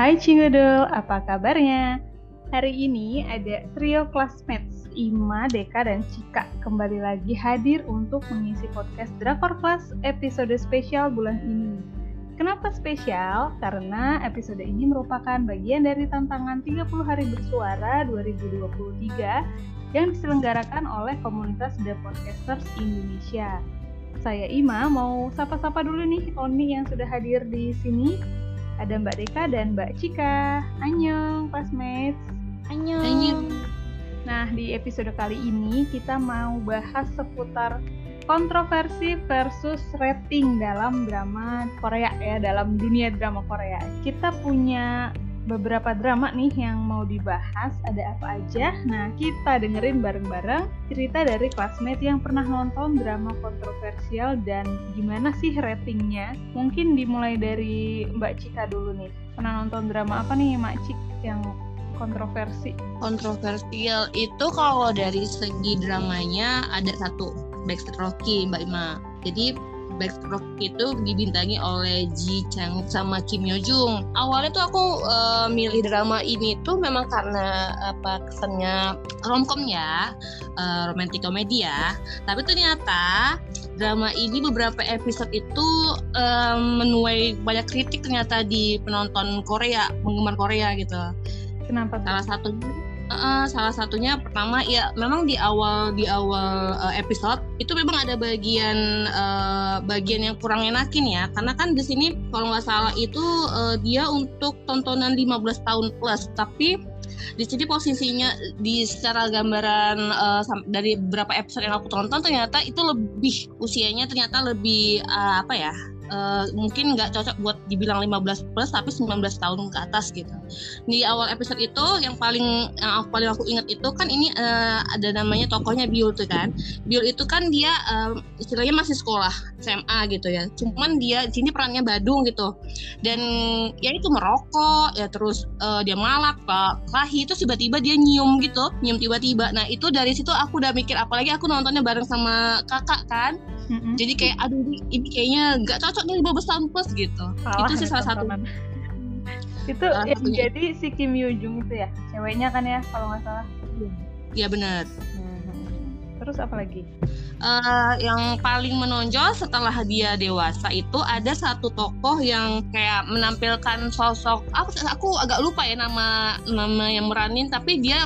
Hai Cingudul, apa kabarnya? Hari ini ada trio classmates Ima, Deka, dan Cika kembali lagi hadir untuk mengisi podcast Drakor Class episode spesial bulan ini. Kenapa spesial? Karena episode ini merupakan bagian dari tantangan 30 hari bersuara 2023 yang diselenggarakan oleh komunitas The Podcasters Indonesia. Saya Ima, mau sapa-sapa dulu nih Oni yang sudah hadir di sini. Ada Mbak Deka dan Mbak Cika. Annyeong, classmates. Annyeong. Annyeong. Nah, di episode kali ini kita mau bahas seputar kontroversi versus rating dalam drama Korea ya, dalam dunia drama Korea. Kita punya beberapa drama nih yang mau dibahas, ada apa aja? Nah, kita dengerin bareng-bareng cerita dari classmate yang pernah nonton drama kontroversial dan gimana sih ratingnya. Mungkin dimulai dari Mbak Cika dulu nih. Pernah nonton drama apa nih Mbak Cik yang kontroversi? Kontroversial itu kalau dari segi dramanya ada satu Backstreet Rocky Mbak Ima. Jadi Rocky itu dibintangi oleh Ji Chang sama Kim Yo Jung. Awalnya tuh aku uh, milih drama ini tuh memang karena apa kesannya romcom ya, uh, romantic komedi ya. Tapi ternyata drama ini beberapa episode itu um, menuai banyak kritik ternyata di penonton Korea, penggemar Korea gitu. Kenapa? Salah satunya uh, salah satunya pertama ya memang di awal di awal uh, episode itu memang ada bagian uh, bagian yang kurang enakin ya. Karena kan di sini kalau nggak salah itu uh, dia untuk tontonan 15 tahun plus. Tapi di sini posisinya di secara gambaran uh, dari beberapa episode yang aku tonton ternyata itu lebih usianya ternyata lebih uh, apa ya uh, mungkin nggak cocok buat dibilang 15 plus tapi 19 tahun ke atas gitu. Di awal episode itu yang paling yang aku paling aku ingat itu kan ini uh, ada namanya tokohnya Biul tuh kan. Biul itu kan dia uh, istilahnya masih sekolah SMA gitu ya. Cuman dia di sini perannya Badung gitu. Dan ya itu merokok ya terus uh, dia malak Pak Kahi itu tiba-tiba dia nyium gitu, nyium tiba-tiba. Nah, itu dari situ aku udah mikir apalagi aku nontonnya bareng sama kakak kan. Mm-hmm. Jadi kayak aduh ini kayaknya nggak cocok nih 15 tahun plus gitu. Salah itu sih salah satu. itu salah yang jadi si Kim Yoo Jung itu ya, ceweknya kan ya kalau nggak salah. Iya benar. Terus apa lagi? Uh, yang paling menonjol setelah dia dewasa itu ada satu tokoh yang kayak menampilkan sosok aku aku agak lupa ya nama nama yang meranin tapi dia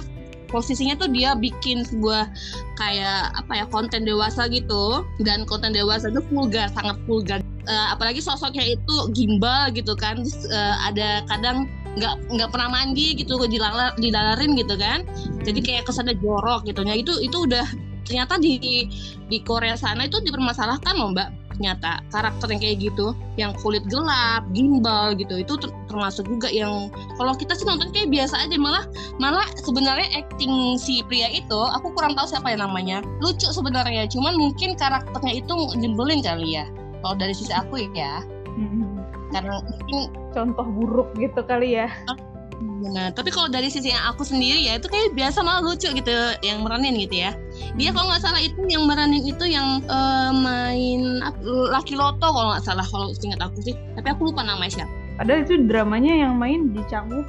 posisinya tuh dia bikin sebuah kayak apa ya konten dewasa gitu dan konten dewasa itu vulgar sangat vulgar uh, apalagi sosoknya itu gimbal gitu kan. Uh, ada kadang nggak nggak pernah mandi gitu dilalar dilalarin gitu kan. Jadi kayak kesannya jorok gitu. Ya itu itu udah ternyata di di Korea sana itu dipermasalahkan loh mbak. Ternyata karakter yang kayak gitu yang kulit gelap gimbal gitu itu termasuk juga yang kalau kita sih nonton kayak biasa aja. Malah malah sebenarnya acting si pria itu aku kurang tahu siapa yang namanya. Lucu sebenarnya cuman mungkin karakternya itu jembelin kali ya kalau dari sisi aku ya hmm. karena mungkin contoh buruk gitu kali ya Nah, tapi kalau dari sisi yang aku sendiri ya itu kayak biasa malah lucu gitu yang meranin gitu ya. Dia kalau nggak salah itu yang meranin itu yang uh, main laki loto kalau nggak salah kalau ingat aku sih. Tapi aku lupa namanya siapa. Padahal itu dramanya yang main di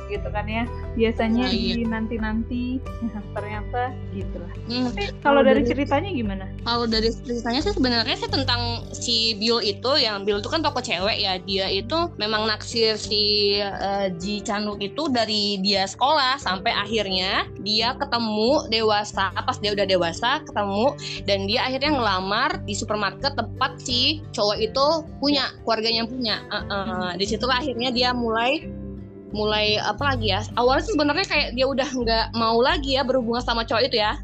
gitu kan ya. Biasanya iya. di nanti-nanti ternyata gitu lah. Hmm. Tapi kalau dari, dari ceritanya gimana? Kalau dari ceritanya sih sebenarnya sih tentang si Bill itu yang Bill itu kan toko cewek ya. Dia itu memang naksir si uh, Ji Chanuk itu dari dia sekolah sampai akhirnya dia ketemu dewasa. Pas dia udah dewasa ketemu dan dia akhirnya ngelamar di supermarket tempat si cowok itu punya keluarganya punya. Uh, uh, di situlah akhirnya akhirnya dia mulai mulai apa lagi ya? Awalnya sebenarnya kayak dia udah nggak mau lagi ya berhubungan sama cowok itu ya.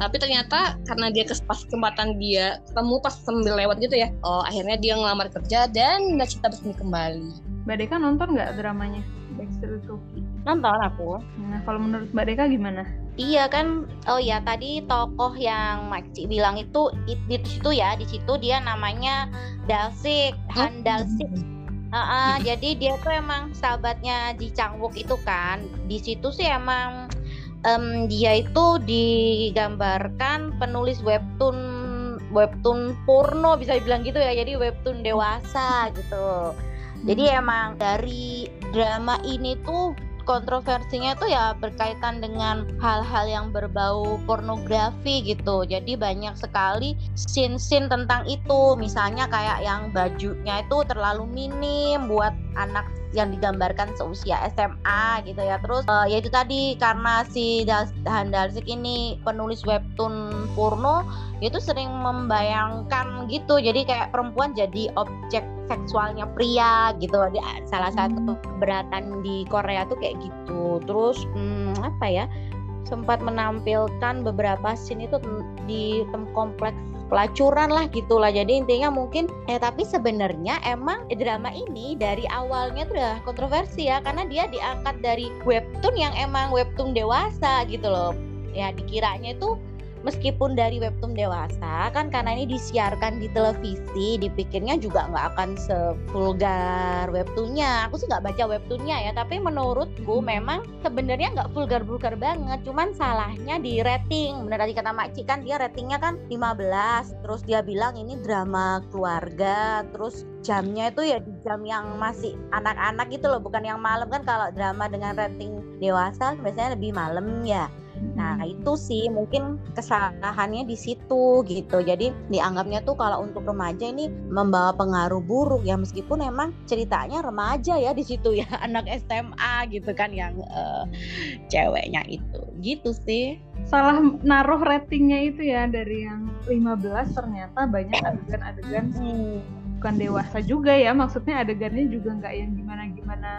Tapi ternyata karena dia pas kesempatan dia ketemu pas sambil lewat gitu ya oh akhirnya dia ngelamar kerja dan nggak cinta bersemi kembali. Mbak Deka nonton nggak dramanya Backstreet Rookie nonton aku. Nah kalau menurut Mbak Deka gimana? Iya kan, oh ya tadi tokoh yang Makci bilang itu di situ ya, di situ dia namanya Dalsik, Han Dalsik. Uh, uh, jadi dia tuh emang sahabatnya di Changwook itu kan. Di situ sih emang um, dia itu digambarkan penulis webtoon webtoon porno bisa dibilang gitu ya. Jadi webtoon dewasa gitu. Jadi emang dari drama ini tuh kontroversinya tuh ya berkaitan dengan hal-hal yang berbau pornografi gitu. Jadi banyak sekali scene-scene tentang itu. Misalnya kayak yang bajunya itu terlalu minim buat anak yang digambarkan seusia SMA gitu ya. Terus uh, ya itu tadi karena si Han Dalsik ini penulis webtoon porno, itu sering membayangkan gitu. Jadi kayak perempuan jadi objek seksualnya pria gitu. Dia salah satu hmm. keberatan di Korea tuh kayak gitu. Terus hmm, apa ya sempat menampilkan beberapa scene itu di kompleks pelacuran lah gitulah. Jadi intinya mungkin eh tapi sebenarnya emang drama ini dari awalnya tuh udah kontroversi ya. Karena dia diangkat dari webtoon yang emang webtoon dewasa gitu loh. Ya dikiranya itu meskipun dari webtoon dewasa kan karena ini disiarkan di televisi dipikirnya juga nggak akan sevulgar webtoonnya. Aku sih nggak baca webtoonnya ya tapi menurutku hmm. memang sebenarnya nggak vulgar-vulgar banget. Cuman salahnya di rating. Bener tadi kata Makci kan dia ratingnya kan 15 terus dia bilang ini drama keluarga terus jamnya itu ya di jam yang masih anak-anak gitu loh bukan yang malam. Kan kalau drama dengan rating dewasa biasanya lebih malam ya Nah, itu sih mungkin kesalahannya di situ gitu. Jadi dianggapnya tuh kalau untuk remaja ini membawa pengaruh buruk ya meskipun emang ceritanya remaja ya di situ ya, anak SMA gitu kan yang uh, ceweknya itu. Gitu sih. Salah naruh ratingnya itu ya dari yang 15 ternyata banyak adegan-adegan hmm bukan dewasa juga ya maksudnya adegannya juga nggak yang gimana gimana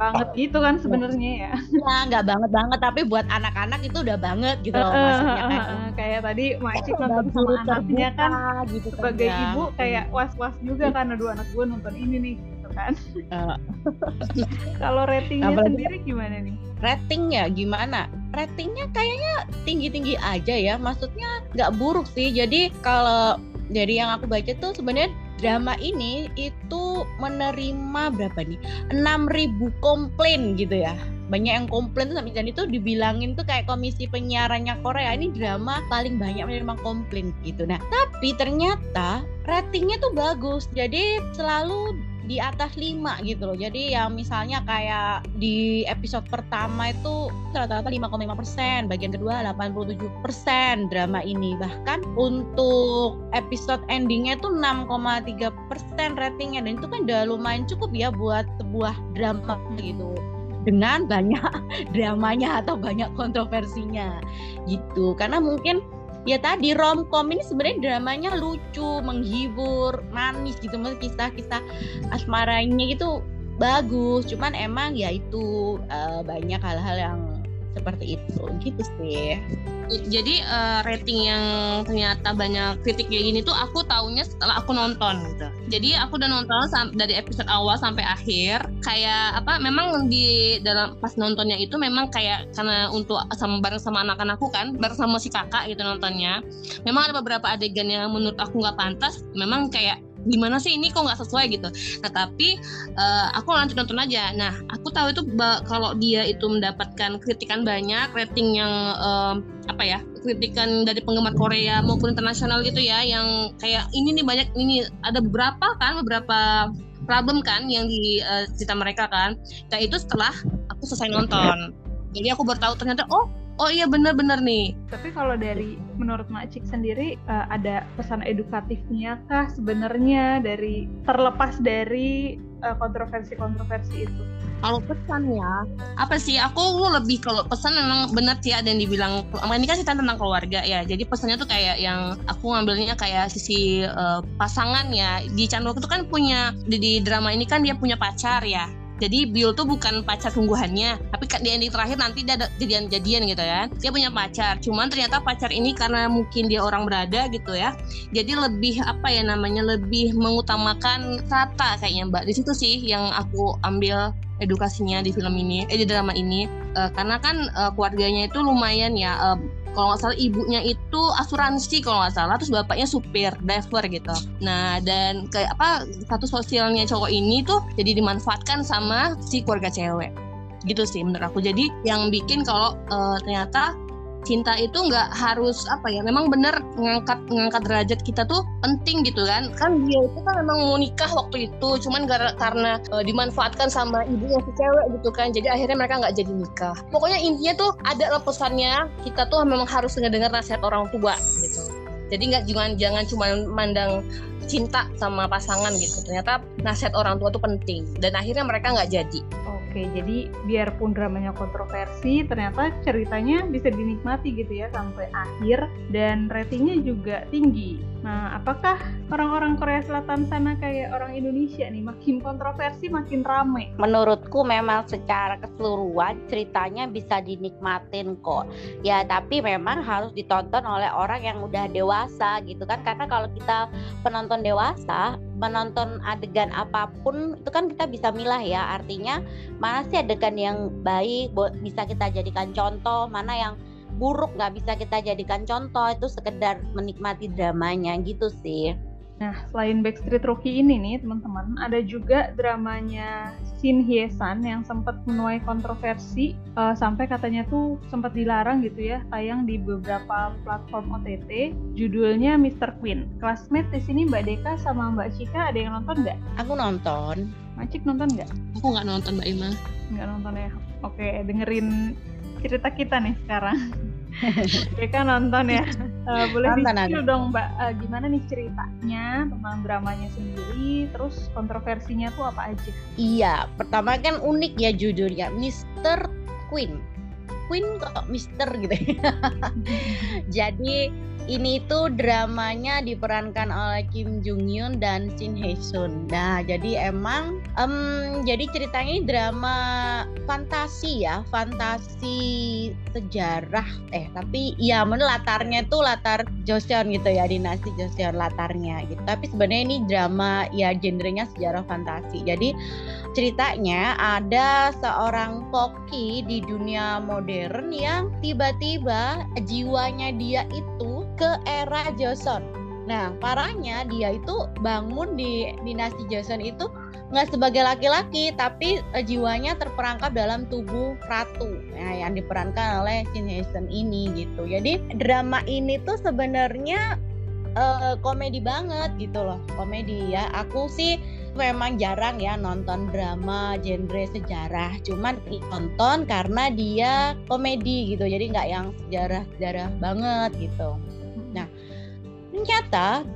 banget gitu kan sebenarnya ya. Ya nggak banget banget tapi buat anak-anak itu udah banget gitu loh maksudnya kan kayak tadi Makcik nonton sama anaknya kan gitu kan, sebagai kan, ibu kayak was-was juga kan aduh anak gue nonton ini nih gitu kan. Kalau ratingnya Apalagi, sendiri gimana nih? Ratingnya gimana? Ratingnya kayaknya tinggi-tinggi aja ya maksudnya nggak buruk sih. Jadi kalau dari yang aku baca tuh sebenarnya drama ini itu menerima berapa nih? 6000 komplain gitu ya. Banyak yang komplain tuh sampai dan itu dibilangin tuh kayak komisi penyiarannya Korea. Ini drama paling banyak menerima komplain gitu. Nah tapi ternyata ratingnya tuh bagus. Jadi selalu di atas 5 gitu loh. Jadi yang misalnya kayak di episode pertama itu rata-rata 5,5 persen, bagian kedua 87 persen drama ini. Bahkan untuk episode endingnya itu 6,3 persen ratingnya dan itu kan udah lumayan cukup ya buat sebuah drama gitu dengan banyak dramanya atau banyak kontroversinya gitu karena mungkin ya tadi romcom ini sebenarnya dramanya lucu, menghibur, manis gitu, kisah-kisah asmaranya gitu bagus. Cuman emang ya itu uh, banyak hal-hal yang seperti itu gitu sih. Jadi uh, rating yang ternyata banyak kritik kayak gini tuh aku taunya setelah aku nonton gitu. Jadi aku udah nonton dari episode awal sampai akhir kayak apa memang di dalam pas nontonnya itu memang kayak karena untuk sama bareng sama anak-anakku kan bareng sama si kakak gitu nontonnya. Memang ada beberapa adegan yang menurut aku nggak pantas memang kayak gimana sih ini kok nggak sesuai gitu? Nah uh, aku lanjut nonton aja. Nah aku tahu itu kalau dia itu mendapatkan kritikan banyak rating yang uh, apa ya kritikan dari penggemar Korea maupun internasional gitu ya yang kayak ini nih banyak ini ada beberapa kan beberapa problem kan yang di uh, cerita mereka kan. Nah itu setelah aku selesai nonton. Jadi aku baru tahu ternyata oh oh iya bener-bener nih. Tapi kalau dari menurut Cik sendiri uh, ada pesan edukatifnya kah sebenarnya dari terlepas dari kontroversi kontroversi-kontroversi itu? Kalau pesan ya, apa sih? Aku lebih kalau pesan memang benar sih ada yang dibilang. Ini kan cerita tentang keluarga ya. Jadi pesannya tuh kayak yang aku ngambilnya kayak sisi uh, pasangan ya. Di Chandok itu kan punya di, di drama ini kan dia punya pacar ya jadi Bill tuh bukan pacar sungguhannya tapi di ending terakhir nanti dia ada jadian-jadian gitu ya dia punya pacar cuman ternyata pacar ini karena mungkin dia orang berada gitu ya jadi lebih apa ya namanya lebih mengutamakan kata kayaknya mbak. Di situ sih yang aku ambil edukasinya di film ini eh di drama ini. Uh, karena kan uh, keluarganya itu lumayan ya uh, kalau nggak salah ibunya itu asuransi kalau nggak salah terus bapaknya supir driver gitu. Nah dan kayak apa satu sosialnya cowok ini tuh jadi dimanfaatkan sama si keluarga cewek. Gitu sih menurut aku. Jadi yang bikin kalau uh, ternyata cinta itu nggak harus apa ya memang benar ngangkat ngangkat derajat kita tuh penting gitu kan. Kan dia itu kan memang mau nikah waktu itu cuman gara karena uh, dimanfaatkan sama ibunya si cewek gitu kan. Jadi akhirnya mereka nggak jadi nikah. Pokoknya intinya tuh ada pesannya kita tuh memang harus ngedengar nasihat orang tua gitu. Jadi nggak jangan jangan cuma mandang cinta sama pasangan gitu. Ternyata nasihat orang tua tuh penting. Dan akhirnya mereka nggak jadi Oke, jadi biarpun dramanya kontroversi, ternyata ceritanya bisa dinikmati gitu ya sampai akhir dan ratingnya juga tinggi. Nah, apakah orang-orang Korea Selatan sana kayak orang Indonesia nih, makin kontroversi makin rame? Menurutku memang secara keseluruhan ceritanya bisa dinikmatin kok. Ya, tapi memang harus ditonton oleh orang yang udah dewasa gitu kan. Karena kalau kita penonton dewasa, menonton adegan apa pun itu kan kita bisa milah ya artinya mana sih adegan yang baik bisa kita jadikan contoh mana yang buruk nggak bisa kita jadikan contoh itu sekedar menikmati dramanya gitu sih Nah, selain Backstreet Rookie ini nih, teman-teman, ada juga dramanya Shin Hye San yang sempat menuai kontroversi uh, sampai katanya tuh sempat dilarang gitu ya tayang di beberapa platform OTT. Judulnya Mr. Queen. Classmate di sini Mbak Deka sama Mbak Cika ada yang nonton nggak? Aku nonton. Macik nonton nggak? Aku nggak nonton Mbak Ima. Nggak nonton ya. Oke, dengerin cerita kita nih sekarang. Deka nonton ya. Uh, boleh dicicil dong Mbak, uh, gimana nih ceritanya tentang dramanya sendiri, terus kontroversinya tuh apa aja? Iya, pertama kan unik ya judulnya, Mr. Queen. Queen kok Mister gitu. Ya. Jadi ini tuh dramanya diperankan oleh Kim Jung Hyun dan Shin Hye Sun. Nah, jadi emang um, jadi ceritanya ini drama fantasi ya, fantasi sejarah. Eh, tapi ya menurut latarnya itu latar Joseon gitu ya, dinasti Joseon latarnya gitu. Tapi sebenarnya ini drama ya genrenya sejarah fantasi. Jadi ceritanya ada seorang koki di dunia modern yang tiba-tiba jiwanya dia itu ke era Joseon. Nah, parahnya dia itu bangun di dinasti Joseon itu nggak sebagai laki-laki, tapi uh, jiwanya terperangkap dalam tubuh ratu nah, yang diperankan oleh Shin Hye Sun ini gitu. Jadi drama ini tuh sebenarnya uh, komedi banget gitu loh, komedi ya. Aku sih memang jarang ya nonton drama genre sejarah cuman nonton karena dia komedi gitu jadi nggak yang sejarah sejarah banget gitu ternyata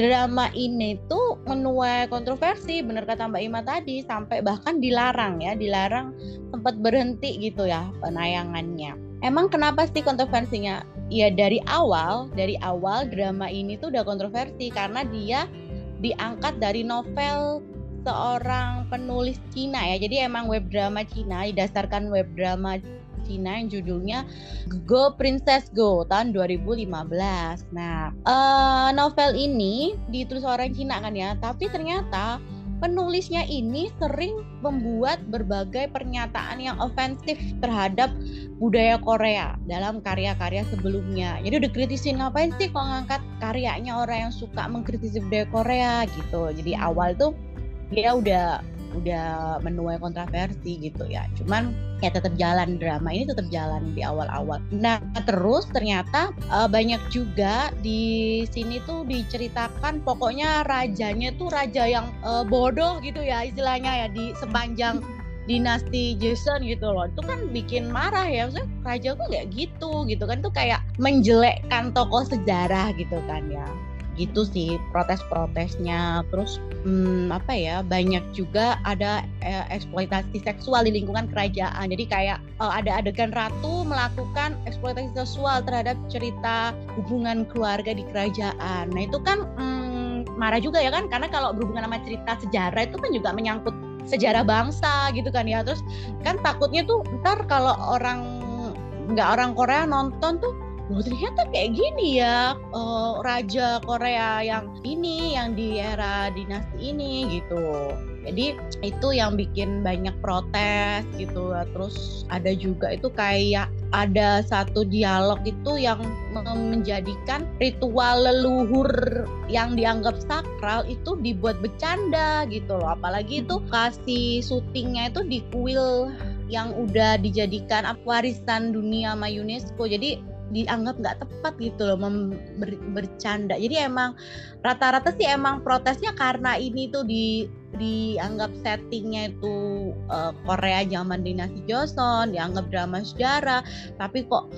drama ini tuh menuai kontroversi bener kata Mbak Ima tadi sampai bahkan dilarang ya dilarang sempat berhenti gitu ya penayangannya. Emang kenapa sih kontroversinya? Ya dari awal dari awal drama ini tuh udah kontroversi karena dia diangkat dari novel seorang penulis Cina ya. Jadi emang web drama Cina didasarkan web drama Cina yang judulnya Go Princess Go tahun 2015. Nah, uh, novel ini ditulis orang Cina kan ya, tapi ternyata penulisnya ini sering membuat berbagai pernyataan yang ofensif terhadap budaya Korea dalam karya-karya sebelumnya. Jadi udah kritisin ngapain sih kok ngangkat karyanya orang yang suka mengkritisi budaya Korea gitu. Jadi awal tuh dia udah udah menuai kontroversi gitu ya. Cuman ya tetap jalan drama ini tetap jalan di awal-awal. Nah terus ternyata uh, banyak juga di sini tuh diceritakan pokoknya rajanya tuh raja yang uh, bodoh gitu ya istilahnya ya di sepanjang dinasti Jason gitu loh itu kan bikin marah ya maksudnya raja kok kayak gitu gitu kan tuh kayak menjelekkan tokoh sejarah gitu kan ya gitu sih protes-protesnya. Terus hmm, apa ya banyak juga ada eh, eksploitasi seksual di lingkungan kerajaan. Jadi kayak eh, ada adegan ratu melakukan eksploitasi seksual terhadap cerita hubungan keluarga di kerajaan. Nah itu kan hmm, marah juga ya kan? Karena kalau berhubungan sama cerita sejarah itu kan juga menyangkut sejarah bangsa gitu kan ya. Terus kan takutnya tuh ntar kalau orang nggak orang Korea nonton tuh oh ternyata kayak gini ya uh, raja Korea yang ini yang di era dinasti ini gitu. Jadi itu yang bikin banyak protes gitu. Terus ada juga itu kayak ada satu dialog itu yang menjadikan ritual leluhur yang dianggap sakral itu dibuat bercanda gitu loh. Apalagi itu kasih syutingnya itu di kuil yang udah dijadikan warisan dunia sama UNESCO. Jadi dianggap nggak tepat gitu loh ber, bercanda. Jadi emang rata-rata sih emang protesnya karena ini tuh di dianggap settingnya itu uh, Korea zaman dinasti Joseon dianggap drama sejarah tapi kok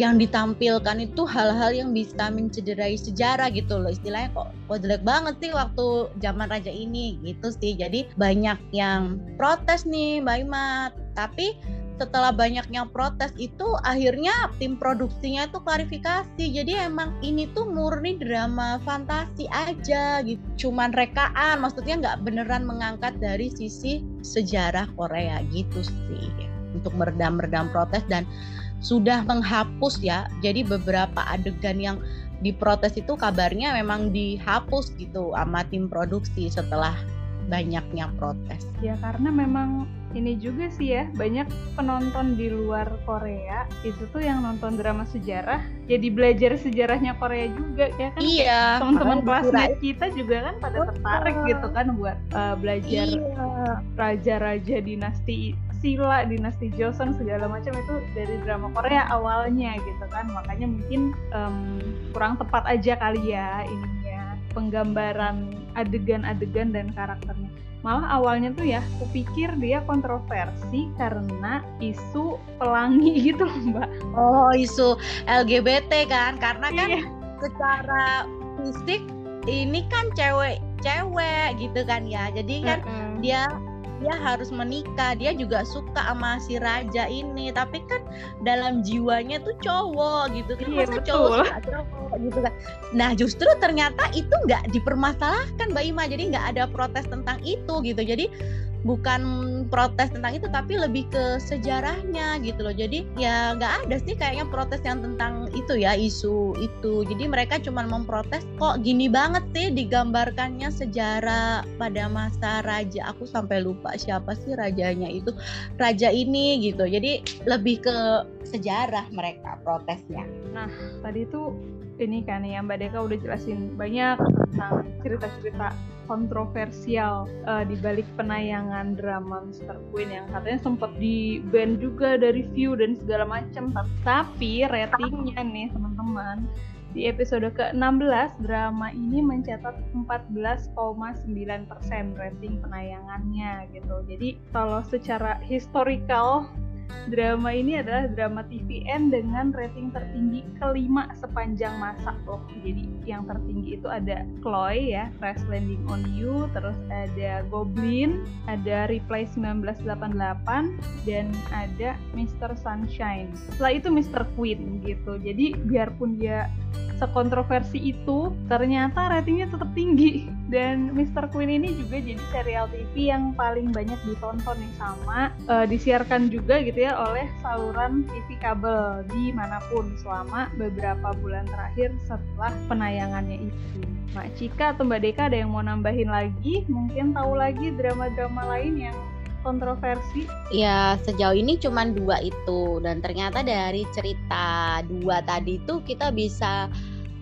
yang ditampilkan itu hal-hal yang bisa mencederai sejarah gitu loh. Istilahnya kok kok jelek banget sih waktu zaman raja ini gitu sih. Jadi banyak yang protes nih Mbak Ima. Tapi setelah banyaknya protes itu akhirnya tim produksinya itu klarifikasi. Jadi emang ini tuh murni drama fantasi aja gitu. Cuman rekaan maksudnya nggak beneran mengangkat dari sisi sejarah Korea gitu sih. Untuk meredam-meredam protes dan sudah menghapus ya. Jadi beberapa adegan yang diprotes itu kabarnya memang dihapus gitu sama tim produksi setelah banyaknya protes. Ya karena memang ini juga sih ya banyak penonton di luar Korea itu tuh yang nonton drama sejarah jadi belajar sejarahnya Korea juga ya kan? Iya teman-teman kelasnya kita juga kan pada tertarik gitu kan buat uh, belajar iya. raja-raja dinasti Sila, dinasti Joseon segala macam itu dari drama Korea awalnya gitu kan. Makanya mungkin um, kurang tepat aja kali ya ininya penggambaran adegan-adegan dan karakternya malah awalnya tuh ya kupikir dia kontroversi karena isu pelangi gitu loh mbak oh isu LGBT kan karena kan iya. secara fisik ini kan cewek cewek gitu kan ya jadi kan mm -hmm. dia dia harus menikah dia juga suka sama si raja ini. Tapi kan dalam jiwanya tuh cowok gitu kan. Iya, masa cowok suka cowok gitu kan? Nah justru ternyata itu nggak dipermasalahkan Mbak Ima. Jadi nggak ada protes tentang itu gitu. Jadi bukan protes tentang itu tapi lebih ke sejarahnya gitu loh. Jadi ya nggak ada sih kayaknya protes yang tentang itu ya isu itu. Jadi mereka cuma memprotes kok gini banget sih digambarkannya sejarah pada masa raja? Aku sampai lupa siapa sih rajanya itu raja ini gitu. Jadi lebih ke sejarah mereka protesnya. Nah tadi itu ini kan ya Mbak Deka udah jelasin banyak tentang cerita-cerita kontroversial uh, di balik penayangan drama Mr. Queen yang katanya sempat di ban juga dari view dan segala macam tapi ratingnya nih teman-teman di episode ke-16 drama ini mencatat 14,9% rating penayangannya gitu. Jadi kalau secara historical drama ini adalah drama TVN dengan rating tertinggi kelima sepanjang masa loh. Jadi yang tertinggi itu ada Chloe ya, Crash Landing on You, terus ada Goblin, ada Reply 1988, dan ada Mr. Sunshine. Setelah itu Mr. Queen gitu. Jadi biarpun dia sekontroversi itu, ternyata ratingnya tetap tinggi. Dan Mr. Queen ini juga jadi serial TV yang paling banyak ditonton nih sama uh, disiarkan juga gitu ya oleh saluran TV kabel di mana pun selama beberapa bulan terakhir setelah penayangannya itu. Mak Cika atau Mbak Deka ada yang mau nambahin lagi? Mungkin tahu lagi drama-drama lain yang kontroversi? Ya sejauh ini cuma dua itu dan ternyata dari cerita dua tadi itu kita bisa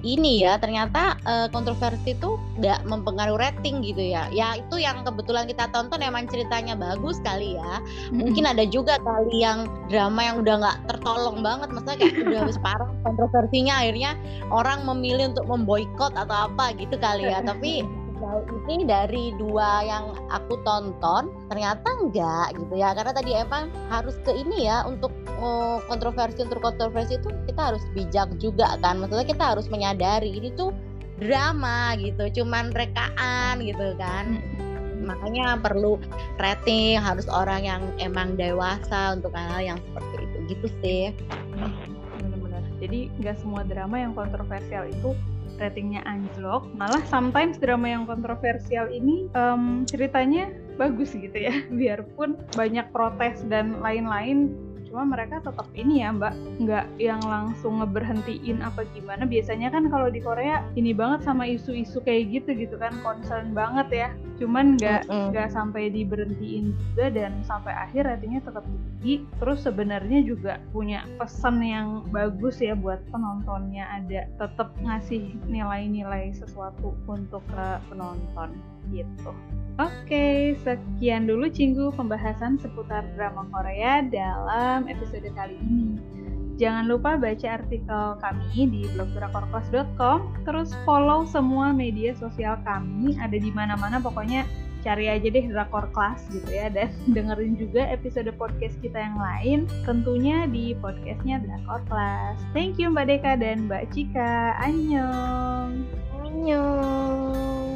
ini ya ternyata uh, kontroversi itu nggak mempengaruhi rating gitu ya. Ya itu yang kebetulan kita tonton emang ceritanya bagus kali ya. Mungkin ada juga kali yang drama yang udah nggak tertolong banget maksudnya kayak udah habis parah kontroversinya akhirnya orang memilih untuk memboikot atau apa gitu kali ya. Tapi sejauh ini dari dua yang aku tonton ternyata enggak gitu ya. Karena tadi emang harus ke ini ya untuk uh, kontroversi untuk kontroversi itu kita harus bijak juga kan. Maksudnya kita harus menyadari ini tuh drama gitu cuman rekaan gitu kan. Makanya perlu rating harus orang yang emang dewasa untuk hal-hal yang seperti itu. Gitu sih. Benar-benar. Jadi nggak semua drama yang kontroversial itu ratingnya anjlok malah sometimes drama yang kontroversial ini um, ceritanya bagus gitu ya. Biarpun banyak protes dan lain-lain cuma mereka tetap ini ya mbak nggak yang langsung ngeberhentiin apa gimana. Biasanya kan kalau di Korea ini banget sama isu-isu kayak gitu gitu kan concern banget ya. Cuman nggak nggak mm -hmm. sampai diberhentiin juga dan sampai akhir ratingnya tetap tinggi. Terus sebenarnya juga punya pesan yang bagus ya buat penontonnya ada tetap ngasih nilai-nilai sesuatu untuk ke penonton gitu Oke, sekian dulu Cinggu pembahasan seputar drama Korea dalam episode kali ini. Jangan lupa baca artikel kami di blog drakorclass.com, terus follow semua media sosial kami, ada di mana-mana pokoknya cari aja deh Drakor Class gitu ya dan dengerin juga episode podcast kita yang lain tentunya di podcastnya Drakor Class. Thank you Mbak Deka dan Mbak Cika. Annyeong. Annyeong.